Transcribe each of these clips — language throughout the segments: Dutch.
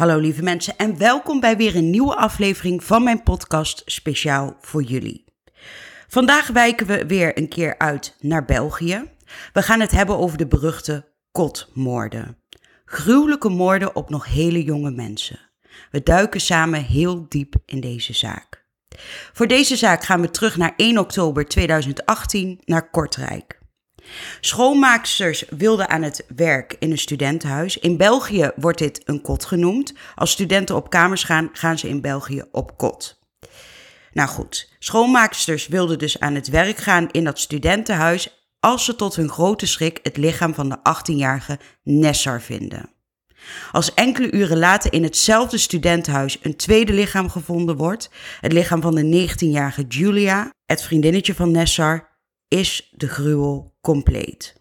Hallo lieve mensen en welkom bij weer een nieuwe aflevering van mijn podcast speciaal voor jullie. Vandaag wijken we weer een keer uit naar België. We gaan het hebben over de beruchte kotmoorden. Gruwelijke moorden op nog hele jonge mensen. We duiken samen heel diep in deze zaak. Voor deze zaak gaan we terug naar 1 oktober 2018 naar Kortrijk. Schoonmaaksters wilden aan het werk in een studentenhuis. In België wordt dit een kot genoemd. Als studenten op kamers gaan, gaan ze in België op kot. Nou goed, schoonmaaksters wilden dus aan het werk gaan in dat studentenhuis als ze tot hun grote schrik het lichaam van de 18-jarige Nessar vinden. Als enkele uren later in hetzelfde studentenhuis een tweede lichaam gevonden wordt, het lichaam van de 19-jarige Julia, het vriendinnetje van Nessar, is de gruwel compleet.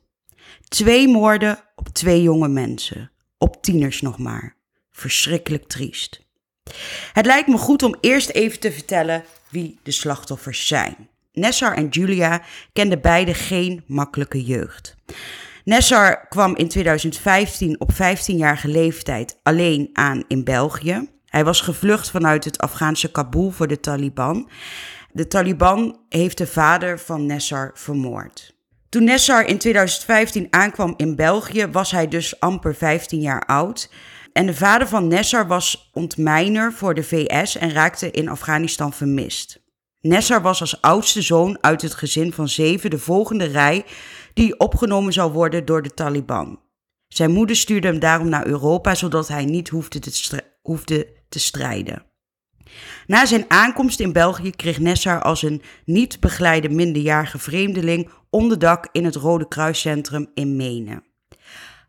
Twee moorden op twee jonge mensen, op tieners nog maar. Verschrikkelijk triest. Het lijkt me goed om eerst even te vertellen wie de slachtoffers zijn. Nessar en Julia kenden beide geen makkelijke jeugd. Nessar kwam in 2015 op 15-jarige leeftijd alleen aan in België. Hij was gevlucht vanuit het Afghaanse Kabul voor de Taliban. De Taliban heeft de vader van Nessar vermoord. Toen Nessar in 2015 aankwam in België, was hij dus amper 15 jaar oud. En de vader van Nessar was ontmijner voor de VS en raakte in Afghanistan vermist. Nessar was als oudste zoon uit het gezin van zeven de volgende rij die opgenomen zou worden door de Taliban. Zijn moeder stuurde hem daarom naar Europa, zodat hij niet hoefde te, hoefde te strijden. Na zijn aankomst in België kreeg Nessar als een niet begeleide minderjarige vreemdeling onderdak in het Rode Kruiscentrum in Menen.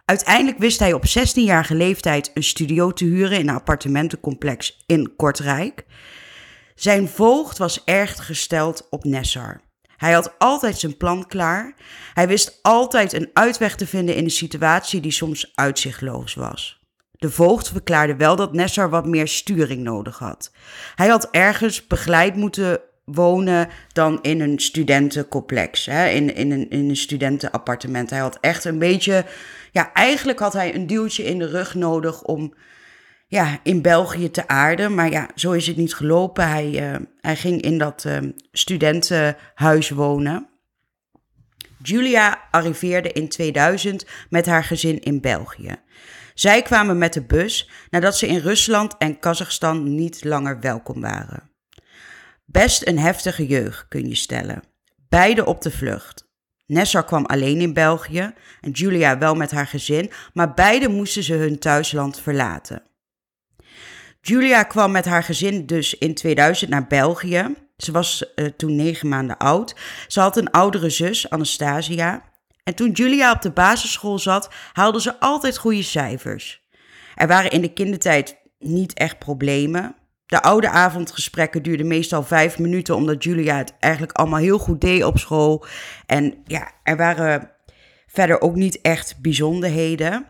Uiteindelijk wist hij op 16-jarige leeftijd een studio te huren in een appartementencomplex in Kortrijk. Zijn voogd was erg gesteld op Nessar. Hij had altijd zijn plan klaar. Hij wist altijd een uitweg te vinden in een situatie die soms uitzichtloos was. De voogd verklaarde wel dat Nessar wat meer sturing nodig had. Hij had ergens begeleid moeten wonen dan in een studentencomplex, hè? In, in, een, in een studentenappartement. Hij had echt een beetje, ja, eigenlijk had hij een duwtje in de rug nodig om ja, in België te aarden. Maar ja, zo is het niet gelopen. Hij, uh, hij ging in dat uh, studentenhuis wonen. Julia arriveerde in 2000 met haar gezin in België. Zij kwamen met de bus nadat ze in Rusland en Kazachstan niet langer welkom waren. Best een heftige jeugd, kun je stellen. Beide op de vlucht. Nessa kwam alleen in België en Julia wel met haar gezin, maar beide moesten ze hun thuisland verlaten. Julia kwam met haar gezin dus in 2000 naar België. Ze was uh, toen negen maanden oud. Ze had een oudere zus, Anastasia. En toen Julia op de basisschool zat, haalde ze altijd goede cijfers. Er waren in de kindertijd niet echt problemen. De oude avondgesprekken duurden meestal vijf minuten, omdat Julia het eigenlijk allemaal heel goed deed op school. En ja, er waren verder ook niet echt bijzonderheden.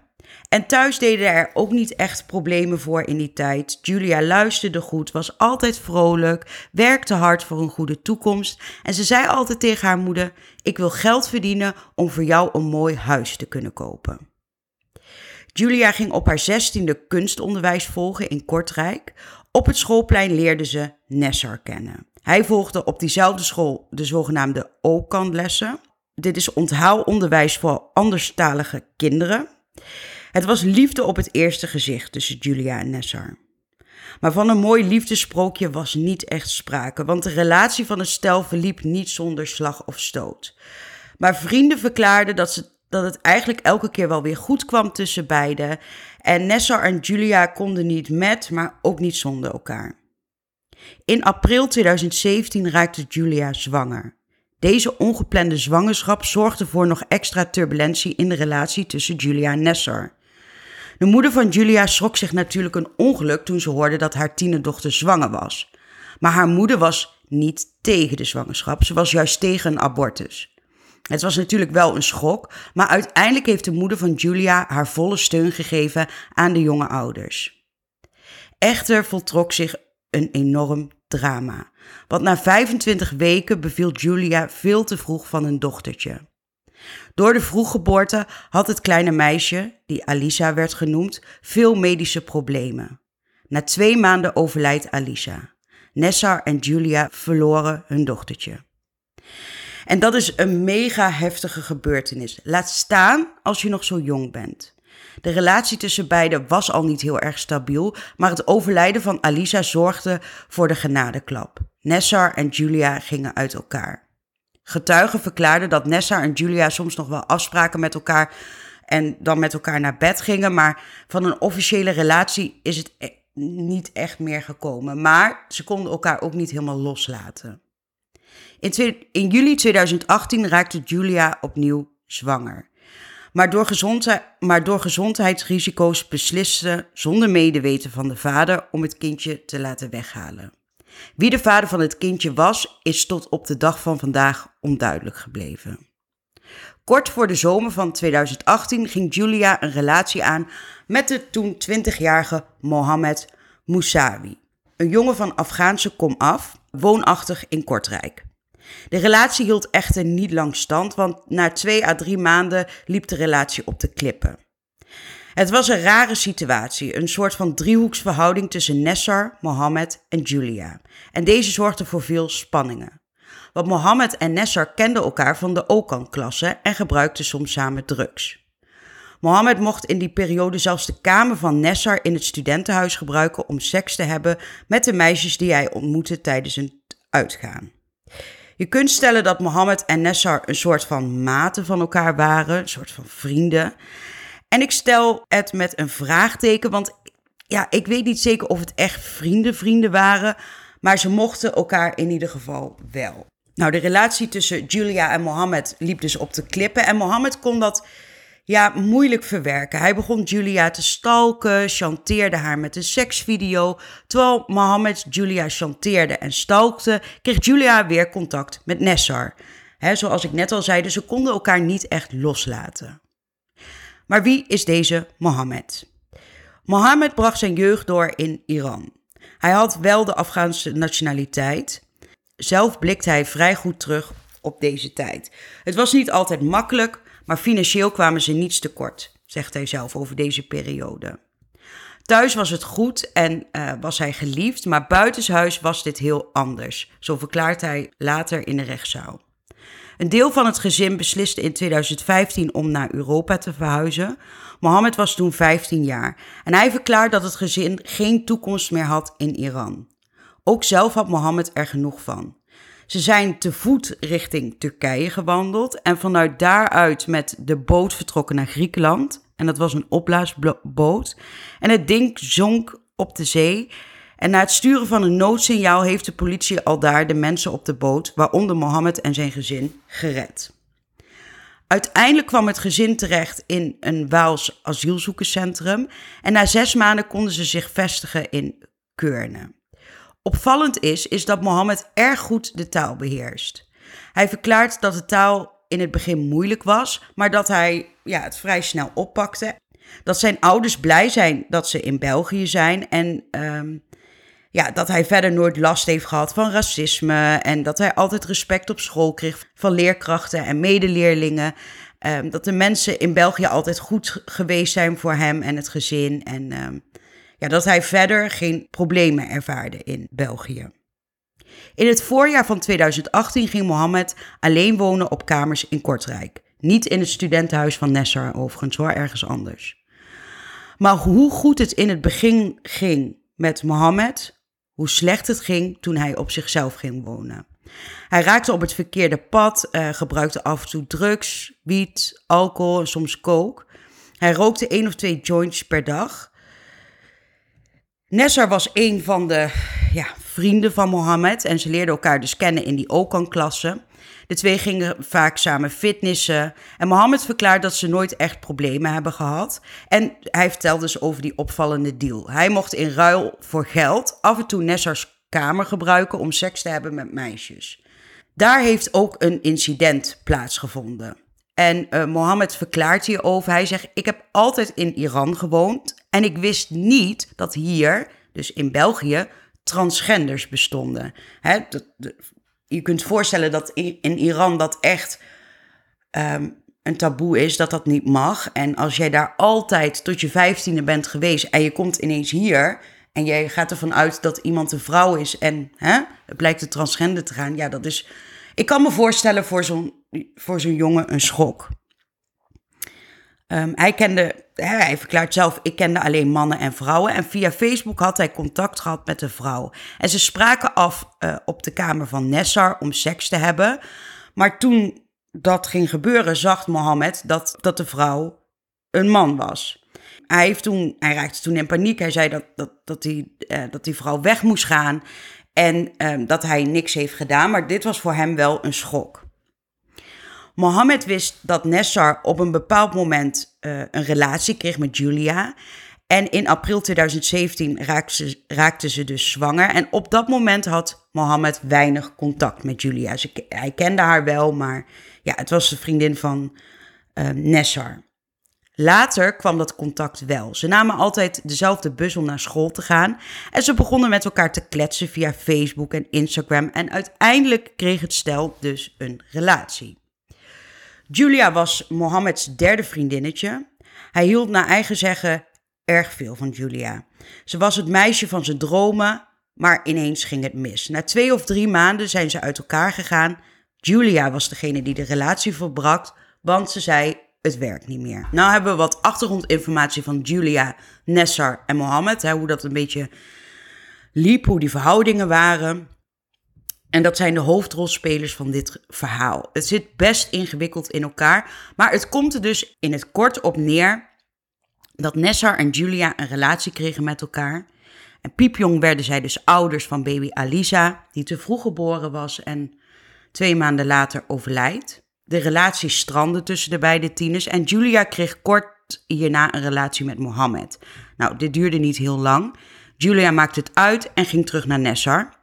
En thuis deden er ook niet echt problemen voor in die tijd. Julia luisterde goed, was altijd vrolijk, werkte hard voor een goede toekomst. En ze zei altijd tegen haar moeder: Ik wil geld verdienen om voor jou een mooi huis te kunnen kopen. Julia ging op haar zestiende kunstonderwijs volgen in Kortrijk. Op het schoolplein leerde ze Nessar kennen. Hij volgde op diezelfde school de zogenaamde OKAN-lessen. Dit is onthaalonderwijs voor anderstalige kinderen. Het was liefde op het eerste gezicht tussen Julia en Nessar. Maar van een mooi liefdesprookje was niet echt sprake, want de relatie van het stel verliep niet zonder slag of stoot. Maar vrienden verklaarden dat, ze, dat het eigenlijk elke keer wel weer goed kwam tussen beiden. En Nessar en Julia konden niet met, maar ook niet zonder elkaar. In april 2017 raakte Julia zwanger. Deze ongeplande zwangerschap zorgde voor nog extra turbulentie in de relatie tussen Julia en Nessar. De moeder van Julia schrok zich natuurlijk een ongeluk toen ze hoorde dat haar tienerdochter zwanger was. Maar haar moeder was niet tegen de zwangerschap, ze was juist tegen een abortus. Het was natuurlijk wel een schok, maar uiteindelijk heeft de moeder van Julia haar volle steun gegeven aan de jonge ouders. Echter voltrok zich een enorm drama. Want na 25 weken beviel Julia veel te vroeg van een dochtertje. Door de vroeggeboorte had het kleine meisje, die Alisa werd genoemd, veel medische problemen. Na twee maanden overlijdt Alisa. Nessar en Julia verloren hun dochtertje. En dat is een mega heftige gebeurtenis. Laat staan als je nog zo jong bent. De relatie tussen beiden was al niet heel erg stabiel, maar het overlijden van Alisa zorgde voor de genadeklap. Nessar en Julia gingen uit elkaar. Getuigen verklaarden dat Nessar en Julia soms nog wel afspraken met elkaar en dan met elkaar naar bed gingen, maar van een officiële relatie is het e- niet echt meer gekomen. Maar ze konden elkaar ook niet helemaal loslaten. In, juli 2018 raakte Julia opnieuw zwanger. Maar door, maar door gezondheidsrisico's besliste zonder medeweten van de vader om het kindje te laten weghalen. Wie de vader van het kindje was, is tot op de dag van vandaag onduidelijk gebleven. Kort voor de zomer van 2018 ging Julia een relatie aan met de toen 20-jarige Mohammed Moussawi, een jongen van Afghaanse komaf, woonachtig in Kortrijk. De relatie hield echter niet lang stand, want na twee à drie maanden liep de relatie op de klippen. Het was een rare situatie, een soort van driehoeksverhouding tussen Nessar, Mohammed en Julia. En deze zorgde voor veel spanningen. Want Mohammed en Nessar kenden elkaar van de Okan-klasse en gebruikten soms samen drugs. Mohammed mocht in die periode zelfs de kamer van Nessar in het studentenhuis gebruiken om seks te hebben met de meisjes die hij ontmoette tijdens een uitgaan. Je kunt stellen dat Mohammed en Nessar een soort van maten van elkaar waren, een soort van vrienden. En ik stel het met een vraagteken, want ja, ik weet niet zeker of het echt vrienden vrienden waren, maar ze mochten elkaar in ieder geval wel. Nou, de relatie tussen Julia en Mohammed liep dus op de klippen en Mohammed kon dat ja, moeilijk verwerken. Hij begon Julia te stalken, chanteerde haar met een seksvideo. Terwijl Mohammed Julia chanteerde en stalkte, kreeg Julia weer contact met Nessar. He, zoals ik net al zei, ze konden elkaar niet echt loslaten. Maar wie is deze Mohammed? Mohammed bracht zijn jeugd door in Iran. Hij had wel de Afghaanse nationaliteit. Zelf blikt hij vrij goed terug op deze tijd. Het was niet altijd makkelijk, maar financieel kwamen ze niets tekort, zegt hij zelf over deze periode. Thuis was het goed en uh, was hij geliefd, maar buitenshuis was dit heel anders. Zo verklaart hij later in de rechtszaal. Een deel van het gezin besliste in 2015 om naar Europa te verhuizen. Mohammed was toen 15 jaar en hij verklaart dat het gezin geen toekomst meer had in Iran. Ook zelf had Mohammed er genoeg van. Ze zijn te voet richting Turkije gewandeld en vanuit daaruit met de boot vertrokken naar Griekenland. En dat was een opblaasboot. En het ding zonk op de zee. En na het sturen van een noodsignaal heeft de politie al daar de mensen op de boot, waaronder Mohammed en zijn gezin, gered. Uiteindelijk kwam het gezin terecht in een Waals asielzoekerscentrum en na zes maanden konden ze zich vestigen in Keurne. Opvallend is, is dat Mohammed erg goed de taal beheerst. Hij verklaart dat de taal in het begin moeilijk was, maar dat hij ja, het vrij snel oppakte. Dat zijn ouders blij zijn dat ze in België zijn en ehm, ja, dat hij verder nooit last heeft gehad van racisme en dat hij altijd respect op school kreeg van leerkrachten en medeleerlingen. Um, dat de mensen in België altijd goed geweest zijn voor hem en het gezin. En ehm, ja, dat hij verder geen problemen ervaarde in België. In het voorjaar van 2018 ging Mohammed alleen wonen op kamers in Kortrijk. Niet in het studentenhuis van Nessar overigens hoor, ergens anders. Maar hoe goed het in het begin ging met Mohammed, hoe slecht het ging toen hij op zichzelf ging wonen. Hij raakte op het verkeerde pad, uh, gebruikte af en toe drugs, wiet, alcohol en soms coke. Hij rookte één of twee joints per dag Nessar was een van de ja, vrienden van Mohammed en ze leerden elkaar dus kennen in die Okan-klasse. De twee gingen vaak samen fitnessen en Mohammed verklaart dat ze nooit echt problemen hebben gehad. En hij vertelde dus over die opvallende deal. Hij mocht in ruil voor geld af en toe Nessars kamer gebruiken om seks te hebben met meisjes. Daar heeft ook een incident plaatsgevonden. En uh, Mohammed verklaart hierover. Hij zegt: Ik heb altijd in Iran gewoond en ik wist niet dat hier, dus in België, transgenders bestonden. Hè, je kunt voorstellen dat in Iran dat echt ehm, een taboe is, dat dat niet mag. En als jij daar altijd tot je vijftiende bent geweest en je komt ineens hier en jij gaat ervan uit dat iemand een vrouw is en het blijkt de transgender te gaan, ja, dat is. Ik kan me voorstellen voor zo'n, voor zo'n jongen een schok. Ehm, hij kende, hij verklaart zelf, ik kende alleen mannen en vrouwen. En via Facebook had hij contact gehad met een vrouw. En ze spraken af uh, op de kamer van Nessar om seks te hebben. Maar toen dat ging gebeuren, zag Mohammed dat, dat de vrouw een man was. Hij, heeft toen, hij raakte toen in paniek. Hij zei dat, dat, dat, die, uh, dat die vrouw weg moest gaan en uh, dat hij niks heeft gedaan. Maar dit was voor hem wel een schok. Mohammed wist dat Nessar op een bepaald moment uh, een relatie kreeg met Julia. En in april 2017 raakte ze, dus zwanger. En op dat moment had Mohammed weinig contact met Julia. Hij kende haar wel, maar ja, het was de vriendin van uh, Nessar. Later kwam dat contact wel. Ze namen altijd dezelfde bus om naar school te gaan. En ze begonnen met elkaar te kletsen via Facebook en Instagram. En uiteindelijk kreeg het stel dus een relatie. Julia was Mohammeds derde vriendinnetje. Hij hield naar eigen zeggen erg veel van Julia. Ze was het meisje van zijn dromen, maar ineens ging het mis. Na twee of drie maanden zijn ze uit elkaar gegaan. Julia was degene die de relatie verbrak, want ze zei: het werkt niet meer. Nou hebben we wat achtergrondinformatie van Julia, Nessar en Mohammed. Hoe dat een beetje liep, hoe die verhoudingen waren. En dat zijn de hoofdrolspelers van dit verhaal. Het zit best ingewikkeld in elkaar, maar het komt er dus in het kort op neer dat Nessar en Julia een relatie kregen met elkaar. En piepjong werden zij dus ouders van baby Alisa, die te vroeg geboren was en twee maanden later overlijdt. De relatie strandde tussen de beide tieners en Julia kreeg kort hierna een relatie met Mohammed. Nou, dit duurde niet heel lang. Julia maakte het uit en ging terug naar Nessar.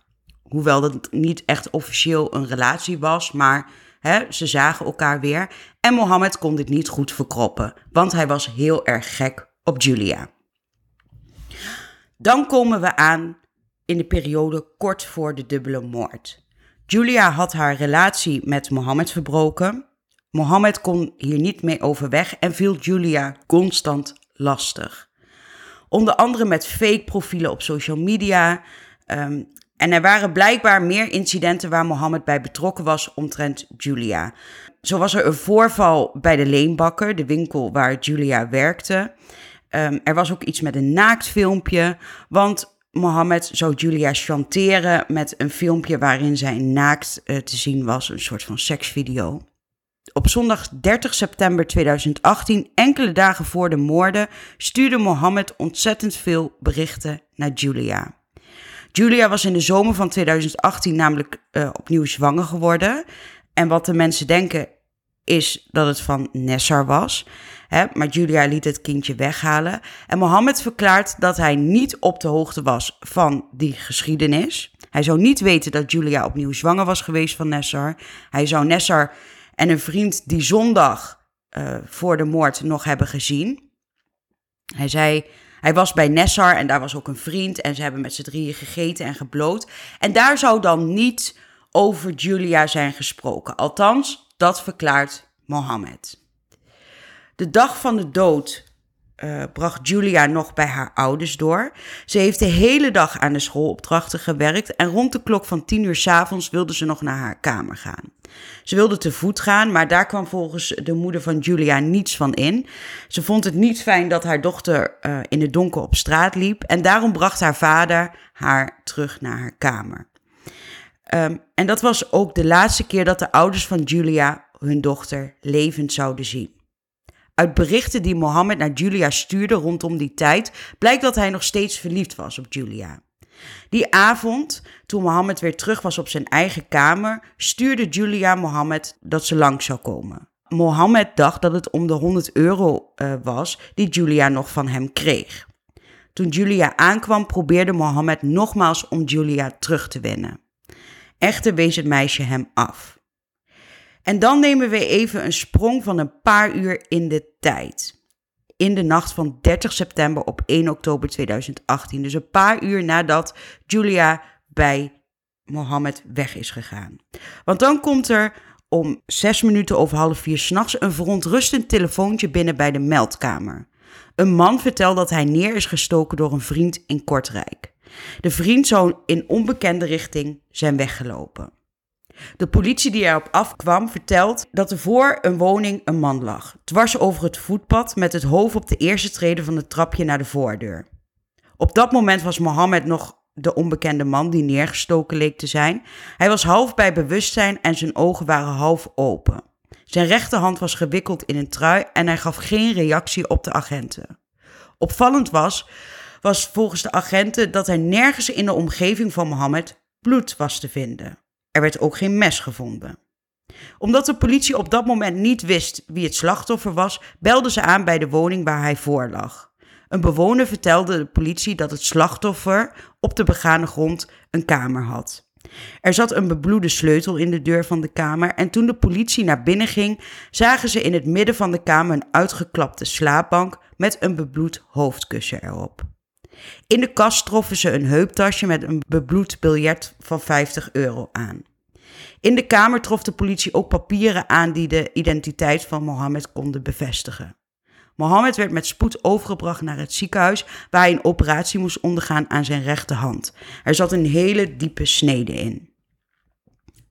Hoewel dat niet echt officieel een relatie was, maar hè, ze zagen elkaar weer. En Mohammed kon dit niet goed verkroppen, want hij was heel erg gek op Julia. Dan komen we aan in de periode kort voor de dubbele moord. Julia had haar relatie met Mohammed verbroken. Mohammed kon hier niet mee overweg en viel Julia constant lastig. Onder andere met fake profielen op social media. Um, en er waren blijkbaar meer incidenten waar Mohammed bij betrokken was omtrent Julia. Zo was er een voorval bij de Leenbakker, de winkel waar Julia werkte. Um, er was ook iets met een naaktfilmpje, want Mohammed zou Julia chanteren met een filmpje waarin zij naakt uh, te zien was, een soort van seksvideo. Op zondag 30 september 2018, enkele dagen voor de moorden, stuurde Mohammed ontzettend veel berichten naar Julia. Julia was in de zomer van 2018 namelijk uh, opnieuw zwanger geworden. En wat de mensen denken is dat het van Nessar was. Hè, maar Julia liet het kindje weghalen. En Mohammed verklaart dat hij niet op de hoogte was van die geschiedenis. Hij zou niet weten dat Julia opnieuw zwanger was geweest van Nessar. Hij zou Nessar en een vriend die zondag uh, voor de moord nog hebben gezien. Hij zei hij was bij Nessar en daar was ook een vriend en ze hebben met z'n drieën gegeten en gebloot. En daar zou dan niet over Julia zijn gesproken. Althans, dat verklaart Mohammed. De dag van de dood uh, bracht Julia nog bij haar ouders door. Ze heeft de hele dag aan de schoolopdrachten gewerkt en rond de klok van tien uur s avonds wilde ze nog naar haar kamer gaan. Ze wilde te voet gaan, maar daar kwam volgens de moeder van Julia niets van in. Ze vond het niet fijn dat haar dochter uh, in het donker op straat liep en daarom bracht haar vader haar terug naar haar kamer. Um, en dat was ook de laatste keer dat de ouders van Julia hun dochter levend zouden zien. Uit berichten die Mohammed naar Julia stuurde rondom die tijd blijkt dat hij nog steeds verliefd was op Julia. Die avond, toen Mohammed weer terug was op zijn eigen kamer, stuurde Julia Mohammed dat ze langs zou komen. Mohammed dacht dat het om de 100 euro uh, was die Julia nog van hem kreeg. Toen Julia aankwam, probeerde Mohammed nogmaals om Julia terug te winnen. Echter wees het meisje hem af. En dan nemen we even een sprong van een paar uur in de tijd. In de nacht van 30 september op 1 oktober 2018. Dus een paar uur nadat Julia bij Mohammed weg is gegaan. Want dan komt er om zes minuten over half vier s'nachts een verontrustend telefoontje binnen bij de meldkamer. Een man vertelt dat hij neer is gestoken door een vriend in Kortrijk. De vriend zou in onbekende richting zijn weggelopen. De politie die erop afkwam vertelt dat er voor een woning een man lag, dwars over het voetpad met het hoofd op de eerste trede van het trapje naar de voordeur. Op dat moment was Mohammed nog de onbekende man die neergestoken leek te zijn. Hij was half bij bewustzijn en zijn ogen waren half open. Zijn rechterhand was gewikkeld in een trui en hij gaf geen reactie op de agenten. Opvallend was, was volgens de agenten dat hij nergens in de omgeving van Mohammed bloed was te vinden. Er werd ook geen mes gevonden. Omdat de politie op dat moment niet wist wie het slachtoffer was, belden ze aan bij de woning waar hij voor lag. Een bewoner vertelde de politie dat het slachtoffer op de begane grond een kamer had. Er zat een bebloede sleutel in de deur van de kamer en toen de politie naar binnen ging, zagen ze in het midden van de kamer een uitgeklapte slaapbank met een bebloed hoofdkussen erop. In de kast troffen ze een heuptasje met een bebloed biljet van 50 euro aan. In de kamer trof de politie ook papieren aan die de identiteit van Mohammed konden bevestigen. Mohammed werd met spoed overgebracht naar het ziekenhuis waar hij een operatie moest ondergaan aan zijn rechterhand. Er zat een hele diepe snede in.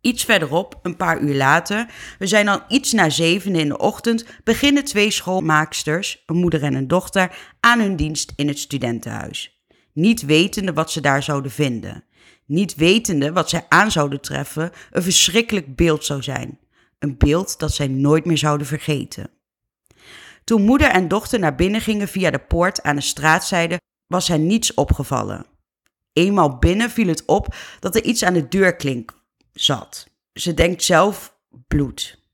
Iets verderop, een paar uur later, we zijn dan iets na zeven in de ochtend, beginnen twee schoolmaaksters, een moeder en een dochter, aan hun dienst in het studentenhuis. Niet wetende wat ze daar zouden vinden. Niet wetende wat zij aan zouden treffen, een verschrikkelijk beeld zou zijn. Een beeld dat zij nooit meer zouden vergeten. Toen moeder en dochter naar binnen gingen via de poort aan de straatzijde, was hen niets opgevallen. Eenmaal binnen viel het op dat er iets aan de deurklink zat. Ze denkt zelf bloed.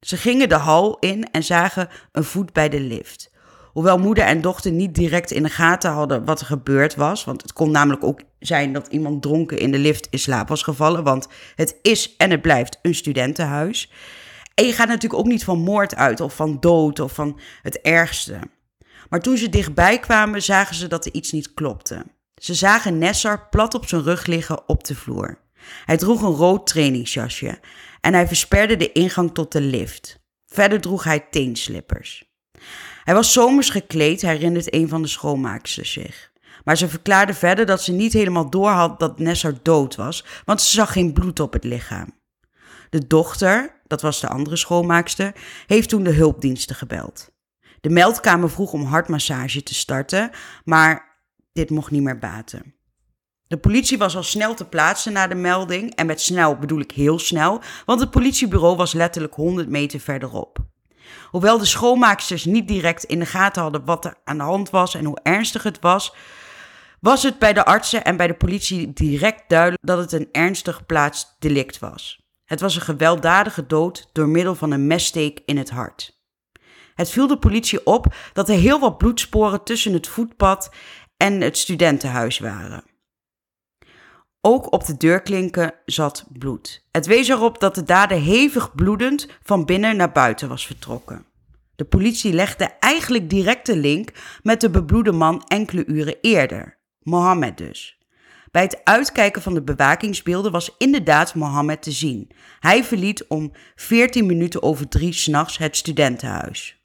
Ze gingen de hal in en zagen een voet bij de lift. Hoewel moeder en dochter niet direct in de gaten hadden wat er gebeurd was, want het kon namelijk ook zijn dat iemand dronken in de lift in slaap was gevallen, want het is en het blijft een studentenhuis. En je gaat natuurlijk ook niet van moord uit of van dood of van het ergste. Maar toen ze dichtbij kwamen, zagen ze dat er iets niet klopte. Ze zagen Nessar plat op zijn rug liggen op de vloer. Hij droeg een rood trainingsjasje en hij versperde de ingang tot de lift. Verder droeg hij teenslippers. Hij was zomers gekleed, herinnert een van de schoonmaaksters zich. Maar ze verklaarde verder dat ze niet helemaal doorhad dat Nessar dood was, want ze zag geen bloed op het lichaam. De dochter, dat was de andere schoonmaakster, heeft toen de hulpdiensten gebeld. De meldkamer vroeg om hartmassage te starten, maar dit mocht niet meer baten. De politie was al snel te plaatsen na de melding. En met snel bedoel ik heel snel, want het politiebureau was letterlijk 100 meter verderop. Hoewel de schoonmaaksters niet direct in de gaten hadden wat er aan de hand was en hoe ernstig het was, was het bij de artsen en bij de politie direct duidelijk dat het een ernstig plaatsdelict was. Het was een gewelddadige dood door middel van een messteek in het hart. Het viel de politie op dat er heel wat bloedsporen tussen het voetpad en het studentenhuis waren. Ook op de deurklinken zat bloed. Het wees erop dat de dader hevig bloedend van binnen naar buiten was vertrokken. De politie legde eigenlijk direct de link met de bebloede man enkele uren eerder, Mohammed dus. Bij het uitkijken van de bewakingsbeelden was inderdaad Mohammed te zien. Hij verliet om 14 minuten over drie s'nachts het studentenhuis.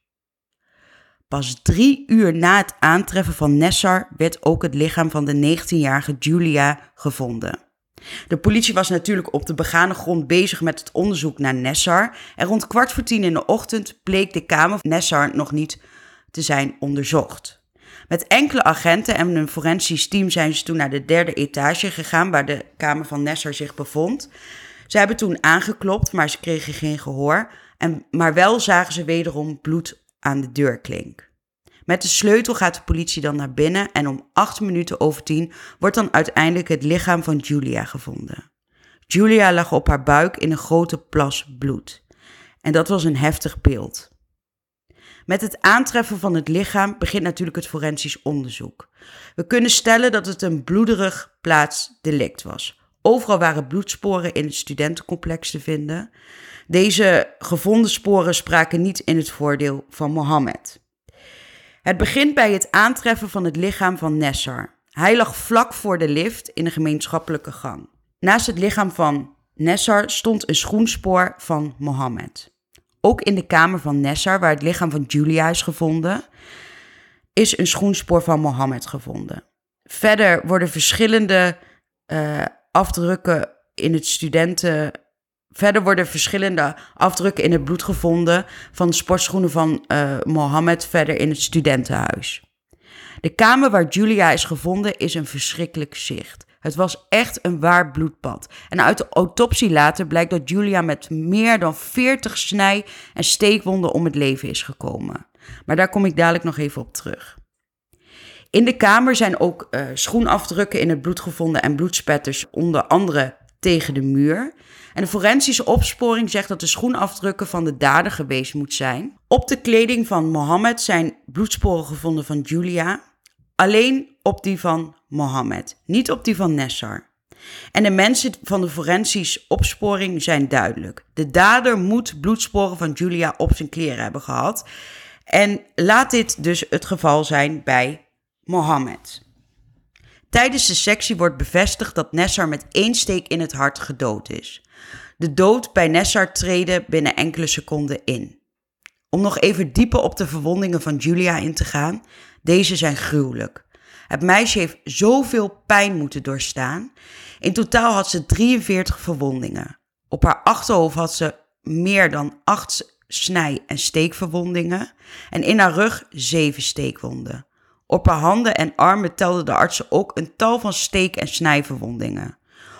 Pas drie uur na het aantreffen van Nessar werd ook het lichaam van de 19-jarige Julia gevonden. De politie was natuurlijk op de begane grond bezig met het onderzoek naar Nessar en rond kwart voor tien in de ochtend bleek de kamer van Nessar nog niet te zijn onderzocht. Met enkele agenten en een forensisch team zijn ze toen naar de derde etage gegaan waar de kamer van Nessar zich bevond. Ze hebben toen aangeklopt, maar ze kregen geen gehoor. En, maar wel zagen ze wederom bloed aan de deurklink. Met de sleutel gaat de politie dan naar binnen en om acht minuten over tien wordt dan uiteindelijk het lichaam van Julia gevonden. Julia lag op haar buik in een grote plas bloed. En dat was een heftig beeld. Met het aantreffen van het lichaam begint natuurlijk het forensisch onderzoek. We kunnen stellen dat het een bloederig plaatsdelict was. Overal waren bloedsporen in het studentencomplex te vinden. Deze gevonden sporen spraken niet in het voordeel van Mohammed. Het begint bij het aantreffen van het lichaam van Nessar. Hij lag vlak voor de lift in een gemeenschappelijke gang. Naast het lichaam van Nessar stond een schoenspoor van Mohammed. Ook in de kamer van Nessar, waar het lichaam van Julia is gevonden. is een schoenspoor van Mohammed gevonden. Verder worden verschillende uh, afdrukken in het studenten. Verder worden verschillende afdrukken in het bloed gevonden van sportschoenen van uh, Mohammed verder in het studentenhuis. De kamer waar Julia is gevonden is een verschrikkelijk zicht. Het was echt een waar bloedbad. En uit de autopsie later blijkt dat Julia met meer dan 40 snij- en steekwonden om het leven is gekomen. Maar daar kom ik dadelijk nog even op terug. In de kamer zijn ook uh, schoenafdrukken in het bloed gevonden en bloedspetters, onder andere tegen de muur. En de forensische opsporing zegt dat de schoenafdrukken van de dader geweest moet zijn. Op de kleding van Mohammed zijn bloedsporen gevonden van Julia. Alleen op die van Mohammed, niet op die van Nessar. En de mensen van de forensische opsporing zijn duidelijk. De dader moet bloedsporen van Julia op zijn kleren hebben gehad. En laat dit dus het geval zijn bij Mohammed. Tijdens de sectie wordt bevestigd dat Nessar met één steek in het hart gedood is. De dood bij Nessar treden binnen enkele seconden in. Om nog even dieper op de verwondingen van Julia in te gaan, deze zijn gruwelijk. Het meisje heeft zoveel pijn moeten doorstaan. In totaal had ze 43 verwondingen. Op haar achterhoofd had ze meer dan 8 snij- en steekverwondingen en in haar rug 7 steekwonden. Op haar handen en armen telden de artsen ook een tal van steek- en snijverwondingen.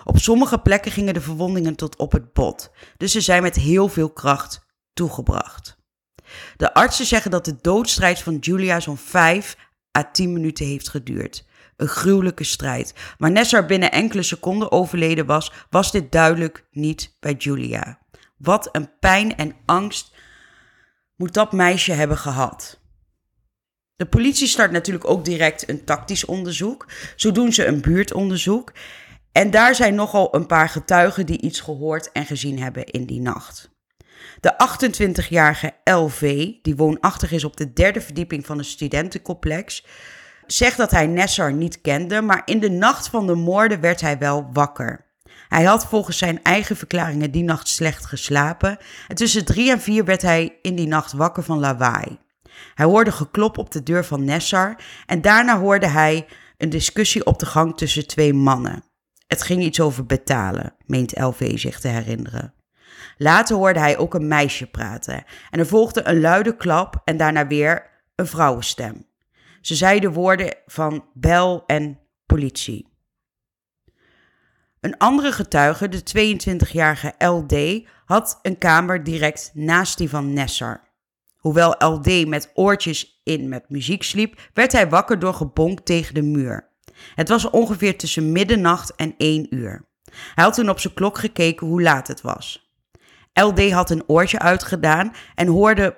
Op sommige plekken gingen de verwondingen tot op het bot, dus ze zijn met heel veel kracht toegebracht. De artsen zeggen dat de doodstrijd van Julia zo'n 5 à 10 minuten heeft geduurd. Een gruwelijke strijd. Maar Nessar binnen enkele seconden overleden was, was dit duidelijk niet bij Julia. Wat een pijn en angst moet dat meisje hebben gehad. De politie start natuurlijk ook direct een tactisch onderzoek. Zo doen ze een buurtonderzoek. En daar zijn nogal een paar getuigen die iets gehoord en gezien hebben in die nacht. De 28-jarige LV, die woonachtig is op de derde verdieping van een studentencomplex, zegt dat hij Nessar niet kende, maar in de nacht van de moorden werd hij wel wakker. Hij had volgens zijn eigen verklaringen die nacht slecht geslapen en tussen drie en vier werd hij in die nacht wakker van lawaai. Hij hoorde geklop op de deur van Nessar en daarna hoorde hij een discussie op de gang tussen twee mannen. Het ging iets over betalen, meent LV zich te herinneren. Later hoorde hij ook een meisje praten en er volgde een luide klap en daarna weer een vrouwenstem. Ze zeiden woorden van bel en politie. Een andere getuige, de 22-jarige LD, had een kamer direct naast die van Nessar. Hoewel LD met oortjes in met muziek sliep, werd hij wakker door gebonk tegen de muur. Het was ongeveer tussen middernacht en 1 uur. Hij had toen op zijn klok gekeken hoe laat het was. LD had een oortje uitgedaan en hoorde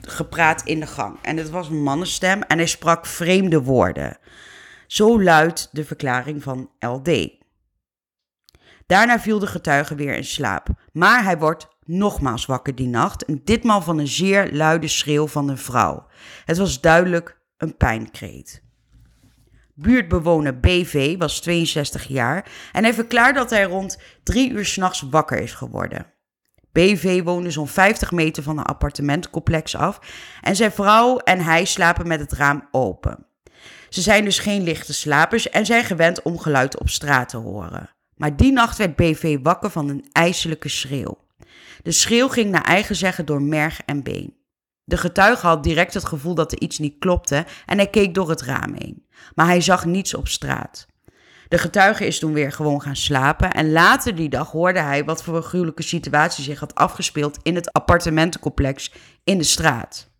gepraat in de gang. En het was een mannenstem en hij sprak vreemde woorden. Zo luidt de verklaring van LD. Daarna viel de getuige weer in slaap, maar hij wordt nogmaals wakker die nacht en ditmaal van een zeer luide schreeuw van een vrouw. Het was duidelijk een pijnkreet. Buurtbewoner BV was 62 jaar en hij verklaarde dat hij rond drie uur s'nachts wakker is geworden. BV woonde zo'n 50 meter van een appartementcomplex af en zijn vrouw en hij slapen met het raam open. Ze zijn dus geen lichte slapers en zijn gewend om geluid op straat te horen. Maar die nacht werd BV wakker van een ijselijke schreeuw. De schreeuw ging naar eigen zeggen door merg en been. De getuige had direct het gevoel dat er iets niet klopte en hij keek door het raam heen. Maar hij zag niets op straat. De getuige is toen weer gewoon gaan slapen en later die dag hoorde hij wat voor een gruwelijke situatie zich had afgespeeld in het appartementencomplex in de straat.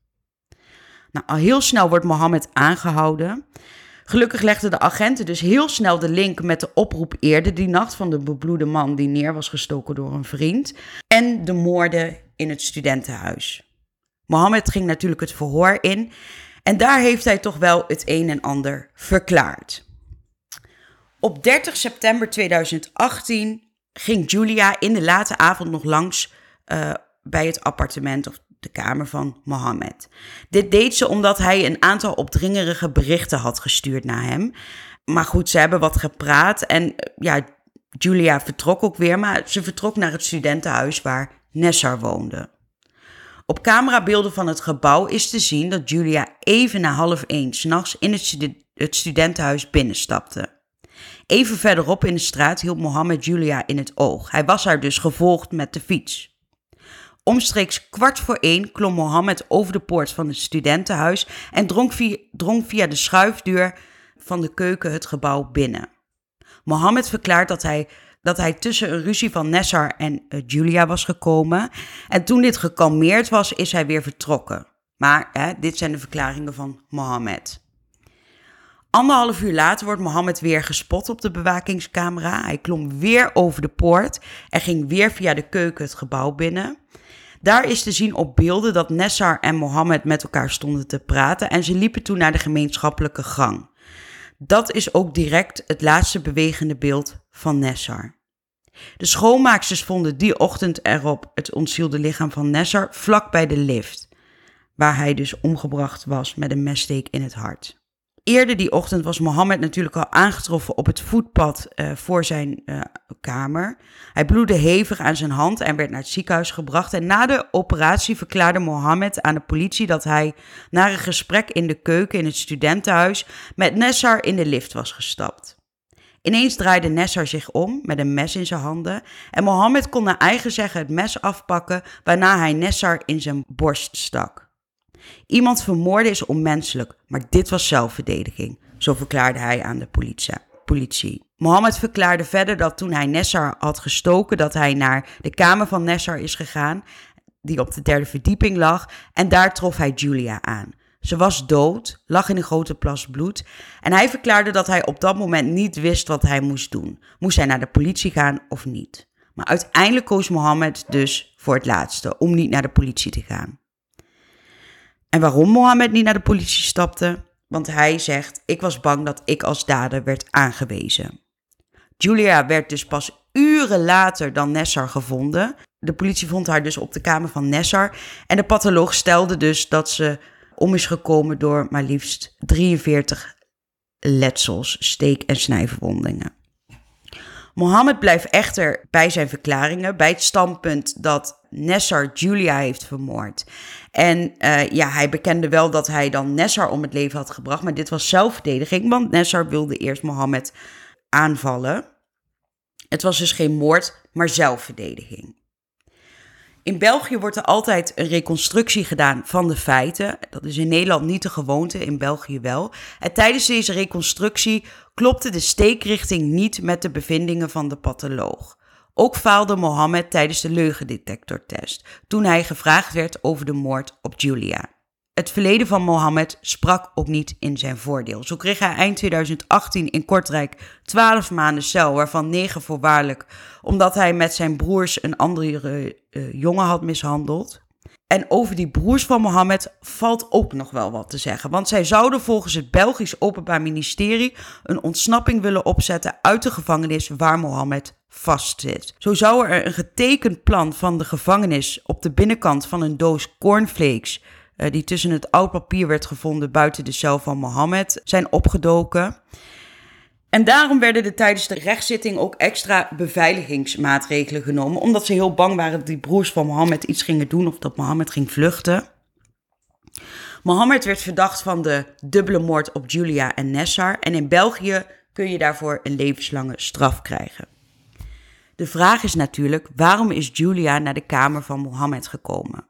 Nou, al heel snel wordt Mohammed aangehouden. Gelukkig legden de agenten dus heel snel de link met de oproep eerder die nacht van de bebloede man die neer was gestoken door een vriend en de moorden in het studentenhuis. Mohammed ging natuurlijk het verhoor in en daar heeft hij toch wel het een en ander verklaard. Op 30 september 2018 ging Julia in de late avond nog langs uh, bij het appartement of de kamer van Mohammed. Dit deed ze omdat hij een aantal opdringerige berichten had gestuurd naar hem. Maar goed, ze hebben wat gepraat en ja, Julia vertrok ook weer, maar ze vertrok naar het studentenhuis waar Nessar woonde. Op camerabeelden van het gebouw is te zien dat Julia even na half één s'nachts in het, studentenhuis binnenstapte. Even verderop in de straat hield Mohammed Julia in het oog. Hij was haar dus gevolgd met de fiets. Omstreeks kwart voor één klom Mohammed over de poort van het studentenhuis en drong via, drong via de schuifdeur van de keuken het gebouw binnen. Mohammed verklaart dat hij, dat hij tussen een ruzie van Nessar en uh, Julia was gekomen. En toen dit gekalmeerd was, is hij weer vertrokken. Maar hè, dit zijn de verklaringen van Mohammed. Anderhalf uur later wordt Mohammed weer gespot op de bewakingscamera. Hij klom weer over de poort en ging weer via de keuken het gebouw binnen. Daar is te zien op beelden dat Nessar en Mohammed met elkaar stonden te praten en ze liepen toen naar de gemeenschappelijke gang. Dat is ook direct het laatste bewegende beeld van Nessar. De schoonmaaksters vonden die ochtend erop het ontzielde lichaam van Nessar vlak bij de lift, waar hij dus omgebracht was met een messteek in het hart. Eerder die ochtend was Mohammed natuurlijk al aangetroffen op het voetpad uh, voor zijn uh, kamer. Hij bloedde hevig aan zijn hand en werd naar het ziekenhuis gebracht. En na de operatie verklaarde Mohammed aan de politie dat hij na een gesprek in de keuken in het studentenhuis met Nessar in de lift was gestapt. Ineens draaide Nessar zich om met een mes in zijn handen en Mohammed kon naar eigen zeggen het mes afpakken waarna hij Nessar in zijn borst stak. Iemand vermoorden is onmenselijk, maar dit was zelfverdediging, zo verklaarde hij aan de politie. politie. Mohammed verklaarde verder dat toen hij Nessar had gestoken, dat hij naar de kamer van Nessar is gegaan, die op de derde verdieping lag, en daar trof hij Julia aan. Ze was dood, lag in een grote plas bloed en hij verklaarde dat hij op dat moment niet wist wat hij moest doen. Moest hij naar de politie gaan of niet? Maar uiteindelijk koos Mohammed dus voor het laatste, om niet naar de politie te gaan. En waarom Mohammed niet naar de politie stapte? Want hij zegt: Ik was bang dat ik als dader werd aangewezen. Julia werd dus pas uren later dan Nessar gevonden. De politie vond haar dus op de kamer van Nessar. En de patholoog stelde dus dat ze om is gekomen door maar liefst 43 letsels, steek- en snijverwondingen. Mohammed blijft echter bij zijn verklaringen, bij het standpunt dat Nessar Julia heeft vermoord. En uh, ja, hij bekende wel dat hij dan Nessar om het leven had gebracht, maar dit was zelfverdediging, want Nessar wilde eerst Mohammed aanvallen. Het was dus geen moord, maar zelfverdediging. In België wordt er altijd een reconstructie gedaan van de feiten. Dat is in Nederland niet de gewoonte, in België wel. En tijdens deze reconstructie klopte de steekrichting niet met de bevindingen van de patholoog. Ook faalde Mohammed tijdens de leugendetectortest toen hij gevraagd werd over de moord op Julia. Het verleden van Mohammed sprak ook niet in zijn voordeel. Zo kreeg hij eind 2018 in Kortrijk 12 maanden cel, waarvan 9 voorwaardelijk, omdat hij met zijn broers een andere uh, jongen had mishandeld. En over die broers van Mohammed valt ook nog wel wat te zeggen. Want zij zouden volgens het Belgisch Openbaar Ministerie een ontsnapping willen opzetten uit de gevangenis waar Mohammed vastzit. Zo zou er een getekend plan van de gevangenis op de binnenkant van een doos cornflakes uh, die tussen het oud papier werd gevonden buiten de cel van Mohammed, zijn opgedoken. En daarom werden er tijdens de rechtszitting ook extra beveiligingsmaatregelen genomen, omdat ze heel bang waren dat die broers van Mohammed iets gingen doen of dat Mohammed ging vluchten. Mohammed werd verdacht van de dubbele moord op Julia en Nessar en in België kun je daarvoor een levenslange straf krijgen. De vraag is natuurlijk, waarom is Julia naar de kamer van Mohammed gekomen?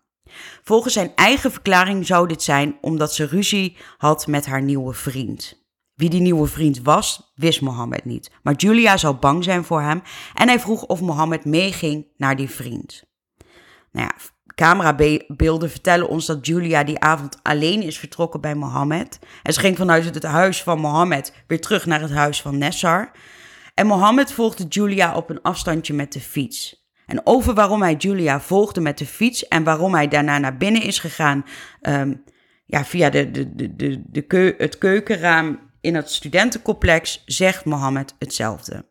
Volgens zijn eigen verklaring zou dit zijn omdat ze ruzie had met haar nieuwe vriend. Wie die nieuwe vriend was, wist Mohammed niet. Maar Julia zou bang zijn voor hem en hij vroeg of Mohammed meeging naar die vriend. Nou ja, camerabeelden vertellen ons dat Julia die avond alleen is vertrokken bij Mohammed. En ze ging vanuit het huis van Mohammed weer terug naar het huis van Nessar. En Mohammed volgde Julia op een afstandje met de fiets. En over waarom hij Julia volgde met de fiets en waarom hij daarna naar binnen is gegaan um, ja, via de, de, de, de, de keu het keukenraam in het studentencomplex, zegt Mohammed hetzelfde.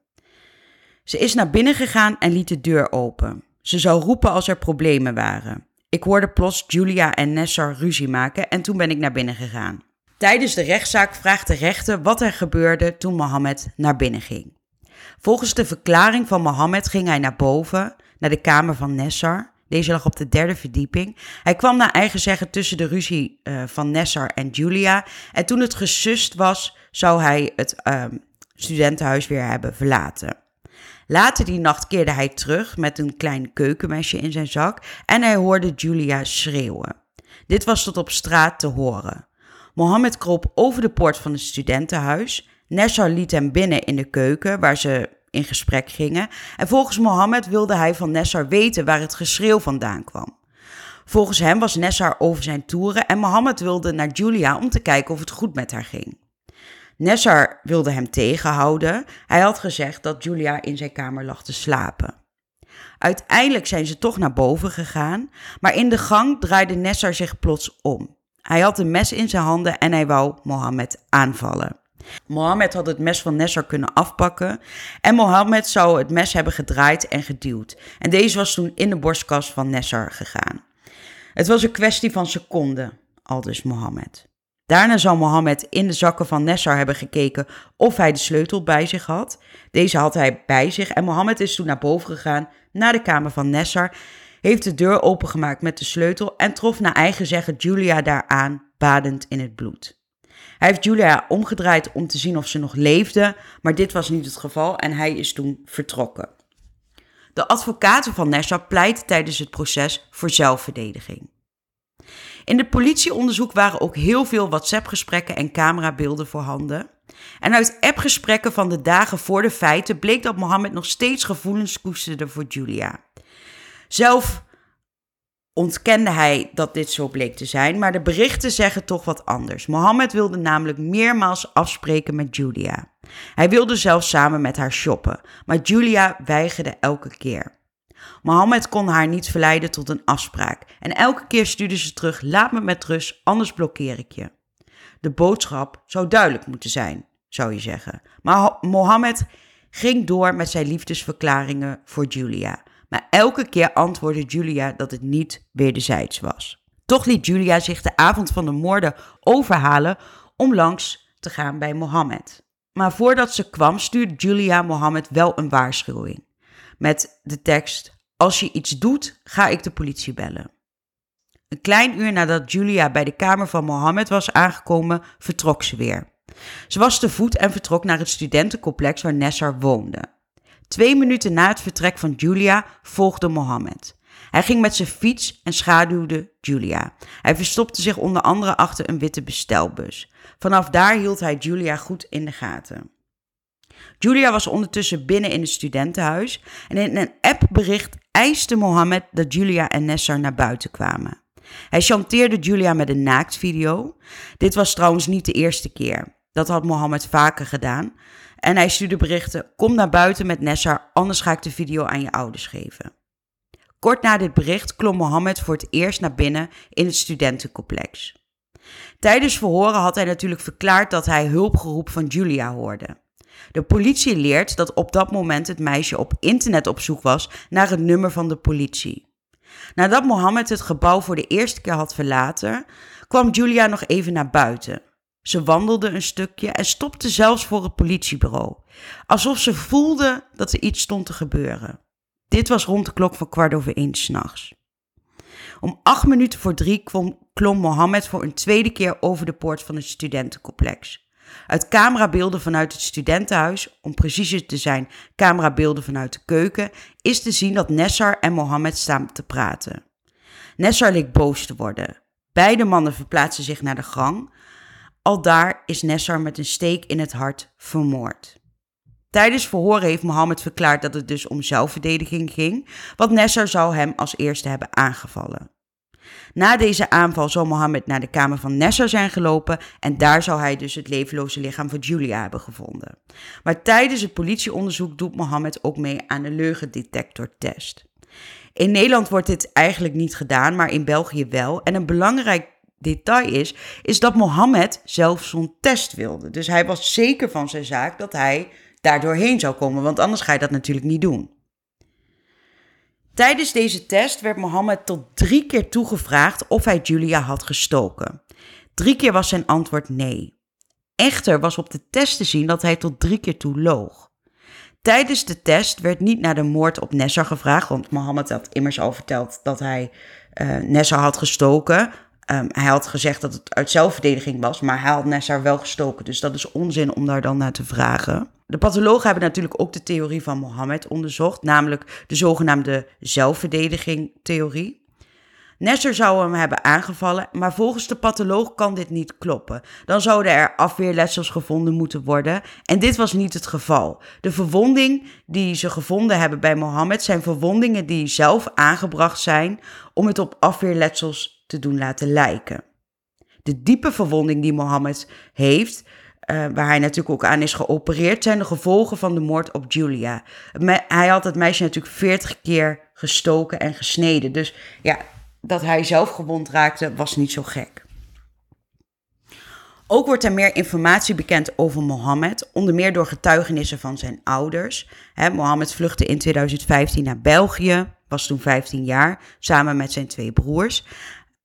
Ze is naar binnen gegaan en liet de deur open. Ze zou roepen als er problemen waren. Ik hoorde plots Julia en Nessar ruzie maken en toen ben ik naar binnen gegaan. Tijdens de rechtszaak vraagt de rechter wat er gebeurde toen Mohammed naar binnen ging. Volgens de verklaring van Mohammed ging hij naar boven, naar de kamer van Nessar. Deze lag op de derde verdieping. Hij kwam naar eigen zeggen tussen de ruzie uh, van Nessar en Julia. En toen het gesust was, zou hij het um, studentenhuis weer hebben verlaten. Later die nacht keerde hij terug met een klein keukenmesje in zijn zak en hij hoorde Julia schreeuwen. Dit was tot op straat te horen. Mohammed kroop over de poort van het studentenhuis. Nessar liet hem binnen in de keuken, waar ze in gesprek gingen. En volgens Mohammed wilde hij van Nessar weten waar het geschreeuw vandaan kwam. Volgens hem was Nessar over zijn toeren en Mohammed wilde naar Julia om te kijken of het goed met haar ging. Nessar wilde hem tegenhouden. Hij had gezegd dat Julia in zijn kamer lag te slapen. Uiteindelijk zijn ze toch naar boven gegaan, maar in de gang draaide Nessar zich plots om. Hij had een mes in zijn handen en hij wou Mohammed aanvallen. Mohammed had het mes van Nessar kunnen afpakken en Mohammed zou het mes hebben gedraaid en geduwd. En deze was toen in de borstkas van Nessar gegaan. Het was een kwestie van seconden, aldus Mohammed. Daarna zou Mohammed in de zakken van Nessar hebben gekeken of hij de sleutel bij zich had. Deze had hij bij zich en Mohammed is toen naar boven gegaan naar de kamer van Nessar, heeft de deur opengemaakt met de sleutel en trof naar eigen zeggen Julia daaraan, badend in het bloed. Hij heeft Julia omgedraaid om te zien of ze nog leefde, maar dit was niet het geval en hij is toen vertrokken. De advocaten van Nessar pleiten tijdens het proces voor zelfverdediging. In het politieonderzoek waren ook heel veel WhatsApp-gesprekken en camerabeelden voorhanden. En uit appgesprekken van de dagen voor de feiten bleek dat Mohammed nog steeds gevoelens koesterde voor Julia. Zelf ontkende hij dat dit zo bleek te zijn, maar de berichten zeggen toch wat anders. Mohammed wilde namelijk meermaals afspreken met Julia. Hij wilde zelfs samen met haar shoppen, maar Julia weigerde elke keer. Mohammed kon haar niet verleiden tot een afspraak en elke keer stuurde ze terug: Laat me met rust, anders blokkeer ik je. De boodschap zou duidelijk moeten zijn, zou je zeggen. Maar Mohammed ging door met zijn liefdesverklaringen voor Julia. Maar elke keer antwoordde Julia dat het niet wederzijds was. Toch liet Julia zich de avond van de moorden overhalen om langs te gaan bij Mohammed. Maar voordat ze kwam, stuurde Julia Mohammed wel een waarschuwing. Met de tekst: als je iets doet, ga ik de politie bellen. Een klein uur nadat Julia bij de kamer van Mohammed was aangekomen, vertrok ze weer. Ze was te voet en vertrok naar het studentencomplex waar Nessar woonde. Twee minuten na het vertrek van Julia volgde Mohammed. Hij ging met zijn fiets en schaduwde Julia. Hij verstopte zich onder andere achter een witte bestelbus. Vanaf daar hield hij Julia goed in de gaten. Julia was ondertussen binnen in het studentenhuis en in een appbericht eiste Mohammed dat Julia en Nessar naar buiten kwamen. Hij chanteerde Julia met een naaktvideo. Dit was trouwens niet de eerste keer. Dat had Mohammed vaker gedaan. En hij stuurde berichten: Kom naar buiten met Nessar, anders ga ik de video aan je ouders geven. Kort na dit bericht klom Mohammed voor het eerst naar binnen in het studentencomplex. Tijdens verhoren had hij natuurlijk verklaard dat hij hulpgeroep van Julia hoorde. De politie leert dat op dat moment het meisje op internet op zoek was naar het nummer van de politie. Nadat Mohammed het gebouw voor de eerste keer had verlaten, kwam Julia nog even naar buiten. Ze wandelde een stukje en stopte zelfs voor het politiebureau, alsof ze voelde dat er iets stond te gebeuren. Dit was rond de klok van kwart over één s'nachts. Om acht minuten voor drie klom, Mohammed voor een tweede keer over de poort van het studentencomplex. Uit camerabeelden vanuit het studentenhuis, om preciezer te zijn, camerabeelden vanuit de keuken, is te zien dat Nessar en Mohammed staan te praten. Nessar leek boos te worden. Beide mannen verplaatsen zich naar de gang. Al daar is Nessar met een steek in het hart vermoord. Tijdens verhoren heeft Mohammed verklaard dat het dus om zelfverdediging ging, want Nessar zou hem als eerste hebben aangevallen. Na deze aanval zou Mohammed naar de kamer van Nessa zijn gelopen en daar zou hij dus het levenloze lichaam van Julia hebben gevonden. Maar tijdens het politieonderzoek doet Mohammed ook mee aan de leugendetectortest. In Nederland wordt dit eigenlijk niet gedaan, maar in België wel. En een belangrijk detail is, is dat Mohammed zelf zo'n test wilde. Dus hij was zeker van zijn zaak dat hij daar doorheen zou komen, want anders ga je dat natuurlijk niet doen. Tijdens deze test werd Mohammed tot drie keer toegevraagd of hij Julia had gestoken. Drie keer was zijn antwoord nee. Echter was op de test te zien dat hij tot drie keer toe loog. Tijdens de test werd niet naar de moord op Nessa gevraagd, want Mohammed had immers al verteld dat hij uh, Nessa had gestoken. Um, hij had gezegd dat het uit zelfverdediging was, maar hij had Nessa wel gestoken. Dus dat is onzin om daar dan naar te vragen. De pathologen hebben natuurlijk ook de theorie van Mohammed onderzocht, namelijk de zogenaamde zelfverdediging-theorie. Nesser zou hem hebben aangevallen, maar volgens de patholoog kan dit niet kloppen. Dan zouden er afweerletsels gevonden moeten worden en dit was niet het geval. De verwonding die ze gevonden hebben bij Mohammed zijn verwondingen die zelf aangebracht zijn om het op afweerletsels te doen laten lijken. De diepe verwonding die Mohammed heeft, uh, waar hij natuurlijk ook aan is geopereerd, zijn de gevolgen van de moord op Julia. Hij had het meisje natuurlijk 40 keer gestoken en gesneden. Dus ja, dat hij zelf gewond raakte, was niet zo gek. Ook wordt er meer informatie bekend over Mohammed, onder meer door getuigenissen van zijn ouders. Mohammed vluchtte in 2015 naar België, was toen 15 jaar, samen met zijn twee broers.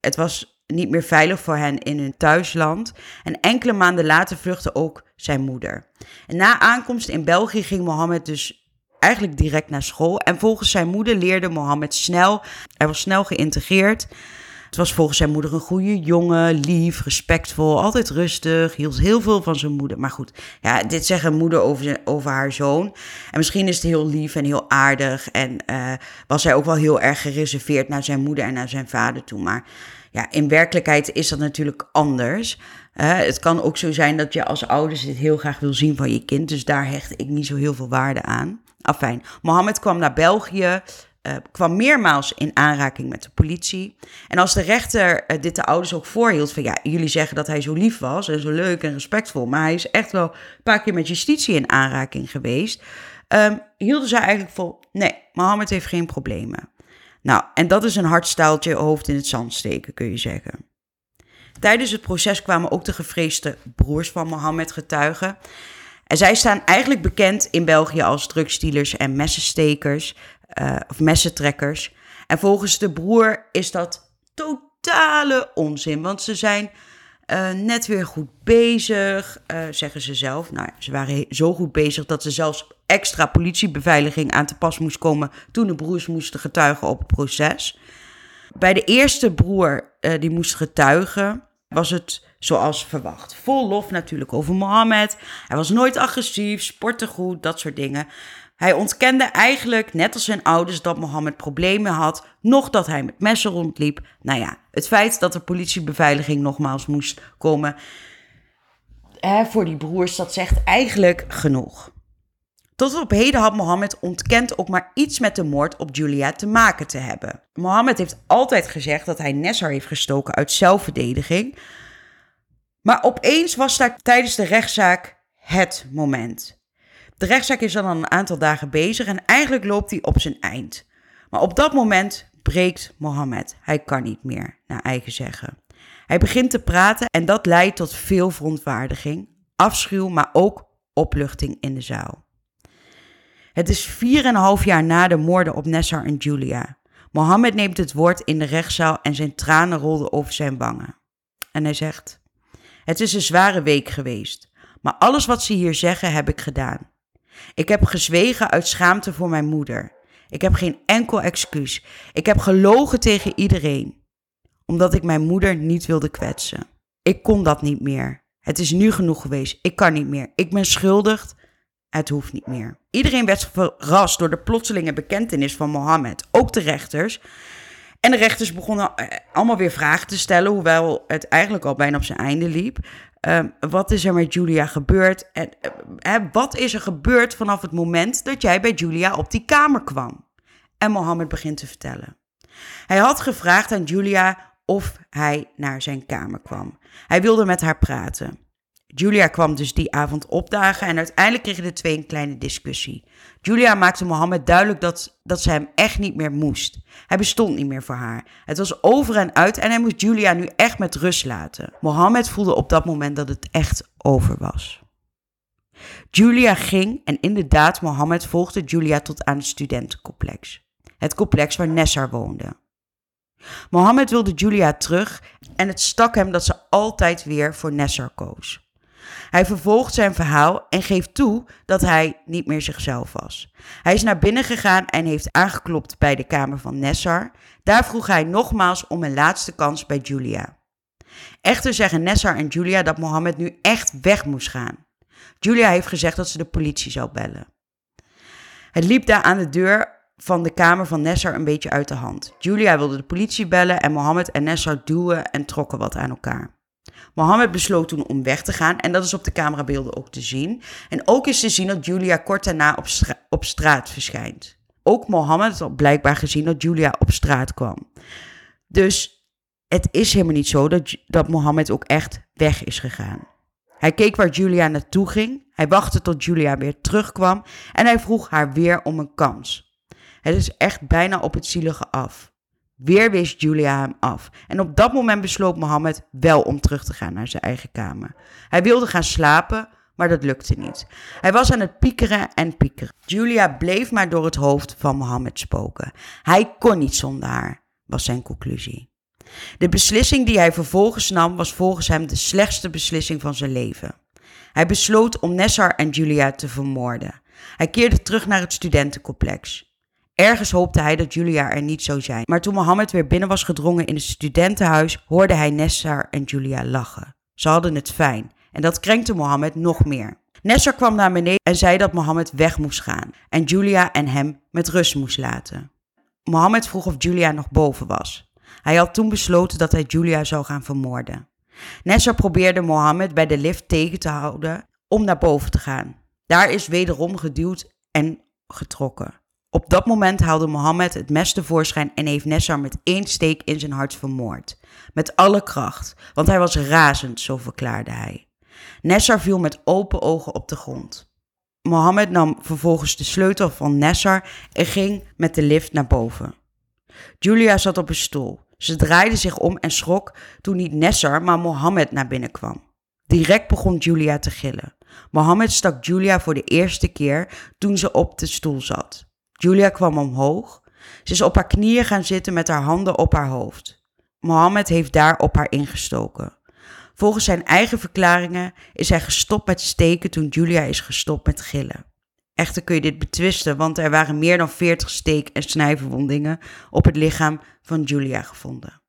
Het was niet meer veilig voor hen in hun thuisland. En enkele maanden later vluchtte ook zijn moeder. En na aankomst in België ging Mohammed dus eigenlijk direct naar school. En volgens zijn moeder leerde Mohammed snel. Hij was snel geïntegreerd. Het was volgens zijn moeder een goede jongen, lief, respectvol, altijd rustig, hield heel veel van zijn moeder. Maar goed, ja, dit zegt een moeder over, over haar zoon. En misschien is het heel lief en heel aardig en uh, was hij ook wel heel erg gereserveerd naar zijn moeder en naar zijn vader toe. Maar ja, in werkelijkheid is dat natuurlijk anders. Uh, het kan ook zo zijn dat je als ouders dit heel graag wil zien van je kind. Dus daar hecht ik niet zo heel veel waarde aan. Afijn, Mohammed kwam naar België, uh, kwam meermaals in aanraking met de politie. En als de rechter uh, dit de ouders ook voorhield van ja, jullie zeggen dat hij zo lief was en zo leuk en respectvol, maar hij is echt wel een paar keer met justitie in aanraking geweest, um, hielden ze eigenlijk vol, nee, Mohammed heeft geen problemen. Nou, en dat is een hard hoofd in het zand steken, kun je zeggen. Tijdens het proces kwamen ook de gevreesde broers van Mohammed getuigen. En zij staan eigenlijk bekend in België als drugsdealers en messenstekers uh, of messentrekkers. En volgens de broer is dat totale onzin, want ze zijn uh, net weer goed bezig, uh, zeggen ze zelf. Nou, ze waren zo goed bezig dat ze zelfs extra politiebeveiliging aan te pas moest komen toen de broers moesten getuigen op het proces. Bij de eerste broer die moest getuigen, was het zoals verwacht. Vol lof natuurlijk over Mohammed. Hij was nooit agressief, sportte goed, dat soort dingen. Hij ontkende eigenlijk, net als zijn ouders, dat Mohammed problemen had, nog dat hij met messen rondliep. Nou ja, het feit dat de politiebeveiliging nogmaals moest komen hè, voor die broers, dat zegt eigenlijk genoeg. Tot op heden had Mohammed ontkend ook maar iets met de moord op Julia te maken te hebben. Mohammed heeft altijd gezegd dat hij Nessar heeft gestoken uit zelfverdediging. Maar opeens was daar tijdens de rechtszaak het moment. De rechtszaak is al een aantal dagen bezig en eigenlijk loopt hij op zijn eind. Maar op dat moment breekt Mohammed. Hij kan niet meer, naar eigen zeggen. Hij begint te praten en dat leidt tot veel verontwaardiging, afschuw, maar ook opluchting in de zaal. Het is 4,5 jaar na de moorden op Nessar en Julia. Mohammed neemt het woord in de rechtszaal en zijn tranen rolden over zijn wangen. En hij zegt: Het is een zware week geweest, maar alles wat ze hier zeggen heb ik gedaan. Ik heb gezwegen uit schaamte voor mijn moeder. Ik heb geen enkel excuus. Ik heb gelogen tegen iedereen, omdat ik mijn moeder niet wilde kwetsen. Ik kon dat niet meer. Het is nu genoeg geweest. Ik kan niet meer. Ik ben schuldig. Het hoeft niet meer. Iedereen werd verrast door de plotselinge bekentenis van Mohammed, ook de rechters. En de rechters begonnen eh, allemaal weer vragen te stellen, hoewel het eigenlijk al bijna op zijn einde liep. Uh, wat is er met Julia gebeurd? En uh, wat is er gebeurd vanaf het moment dat jij bij Julia op die kamer kwam? En Mohammed begint te vertellen. Hij had gevraagd aan Julia of hij naar zijn kamer kwam. Hij wilde met haar praten. Julia kwam dus die avond opdagen en uiteindelijk kregen de twee een kleine discussie. Julia maakte Mohammed duidelijk dat, dat ze hem echt niet meer moest. Hij bestond niet meer voor haar. Het was over en uit en hij moest Julia nu echt met rust laten. Mohammed voelde op dat moment dat het echt over was. Julia ging en inderdaad, Mohammed volgde Julia tot aan het studentencomplex. Het complex waar Nessar woonde. Mohammed wilde Julia terug en het stak hem dat ze altijd weer voor Nessar koos. Hij vervolgt zijn verhaal en geeft toe dat hij niet meer zichzelf was. Hij is naar binnen gegaan en heeft aangeklopt bij de kamer van Nessar. Daar vroeg hij nogmaals om een laatste kans bij Julia. Echter zeggen Nessar en Julia dat Mohammed nu echt weg moest gaan. Julia heeft gezegd dat ze de politie zou bellen. Het liep daar aan de deur van de kamer van Nessar een beetje uit de hand. Julia wilde de politie bellen en Mohammed en Nessar duwen en trokken wat aan elkaar. Mohammed besloot toen om weg te gaan en dat is op de camerabeelden ook te zien. En ook is te zien dat Julia kort daarna op, straat verschijnt. Ook Mohammed had blijkbaar gezien dat Julia op straat kwam. Dus het is helemaal niet zo dat, dat Mohammed ook echt weg is gegaan. Hij keek waar Julia naartoe ging. Hij wachtte tot Julia weer terugkwam en hij vroeg haar weer om een kans. Het is echt bijna op het zielige af. Weer wist Julia hem af. En op dat moment besloot Mohammed wel om terug te gaan naar zijn eigen kamer. Hij wilde gaan slapen, maar dat lukte niet. Hij was aan het piekeren en piekeren. Julia bleef maar door het hoofd van Mohammed spoken. Hij kon niet zonder haar, was zijn conclusie. De beslissing die hij vervolgens nam was volgens hem de slechtste beslissing van zijn leven. Hij besloot om Nessar en Julia te vermoorden. Hij keerde terug naar het studentencomplex. Ergens hoopte hij dat Julia er niet zou zijn. Maar toen Mohammed weer binnen was gedrongen in het studentenhuis, hoorde hij Nessar en Julia lachen. Ze hadden het fijn en dat krenkte Mohammed nog meer. Nessar kwam naar beneden en zei dat Mohammed weg moest gaan en Julia en hem met rust moest laten. Mohammed vroeg of Julia nog boven was. Hij had toen besloten dat hij Julia zou gaan vermoorden. Nessar probeerde Mohammed bij de lift tegen te houden om naar boven te gaan. Daar is wederom geduwd en getrokken. Op dat moment haalde Mohammed het mes tevoorschijn en heeft Nessar met één steek in zijn hart vermoord. Met alle kracht, want hij was razend, zo verklaarde hij. Nessar viel met open ogen op de grond. Mohammed nam vervolgens de sleutel van Nessar en ging met de lift naar boven. Julia zat op een stoel. Ze draaide zich om en schrok toen niet Nessar, maar Mohammed naar binnen kwam. Direct begon Julia te gillen. Mohammed stak Julia voor de eerste keer toen ze op de stoel zat. Julia kwam omhoog. Ze is op haar knieën gaan zitten met haar handen op haar hoofd. Mohammed heeft daar op haar ingestoken. Volgens zijn eigen verklaringen is hij gestopt met steken toen Julia is gestopt met gillen. Echter kun je dit betwisten, want er waren meer dan 40 steek- en snijverwondingen op het lichaam van Julia gevonden.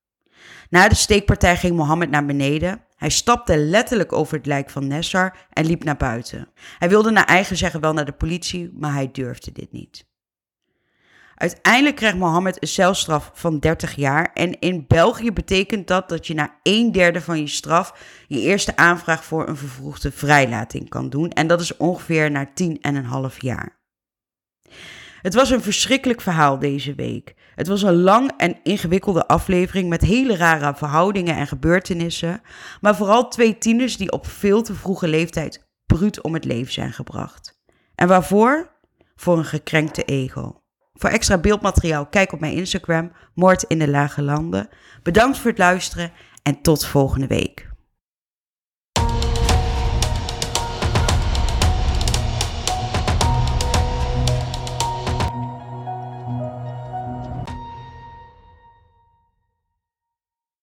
Na de steekpartij ging Mohammed naar beneden. Hij stapte letterlijk over het lijk van Nessar en liep naar buiten. Hij wilde naar eigen zeggen wel naar de politie, maar hij durfde dit niet. Uiteindelijk krijgt Mohammed een celstraf van 30 jaar. En in België betekent dat dat je na een derde van je straf je eerste aanvraag voor een vervroegde vrijlating kan doen. En dat is ongeveer na 10,5 jaar. Het was een verschrikkelijk verhaal deze week. Het was een lang en ingewikkelde aflevering met hele rare verhoudingen en gebeurtenissen. Maar vooral twee tieners die op veel te vroege leeftijd bruut om het leven zijn gebracht. En waarvoor? Voor een gekrenkte ego. Voor extra beeldmateriaal kijk op mijn Instagram, Moord in de Lage Landen. Bedankt voor het luisteren en tot volgende week.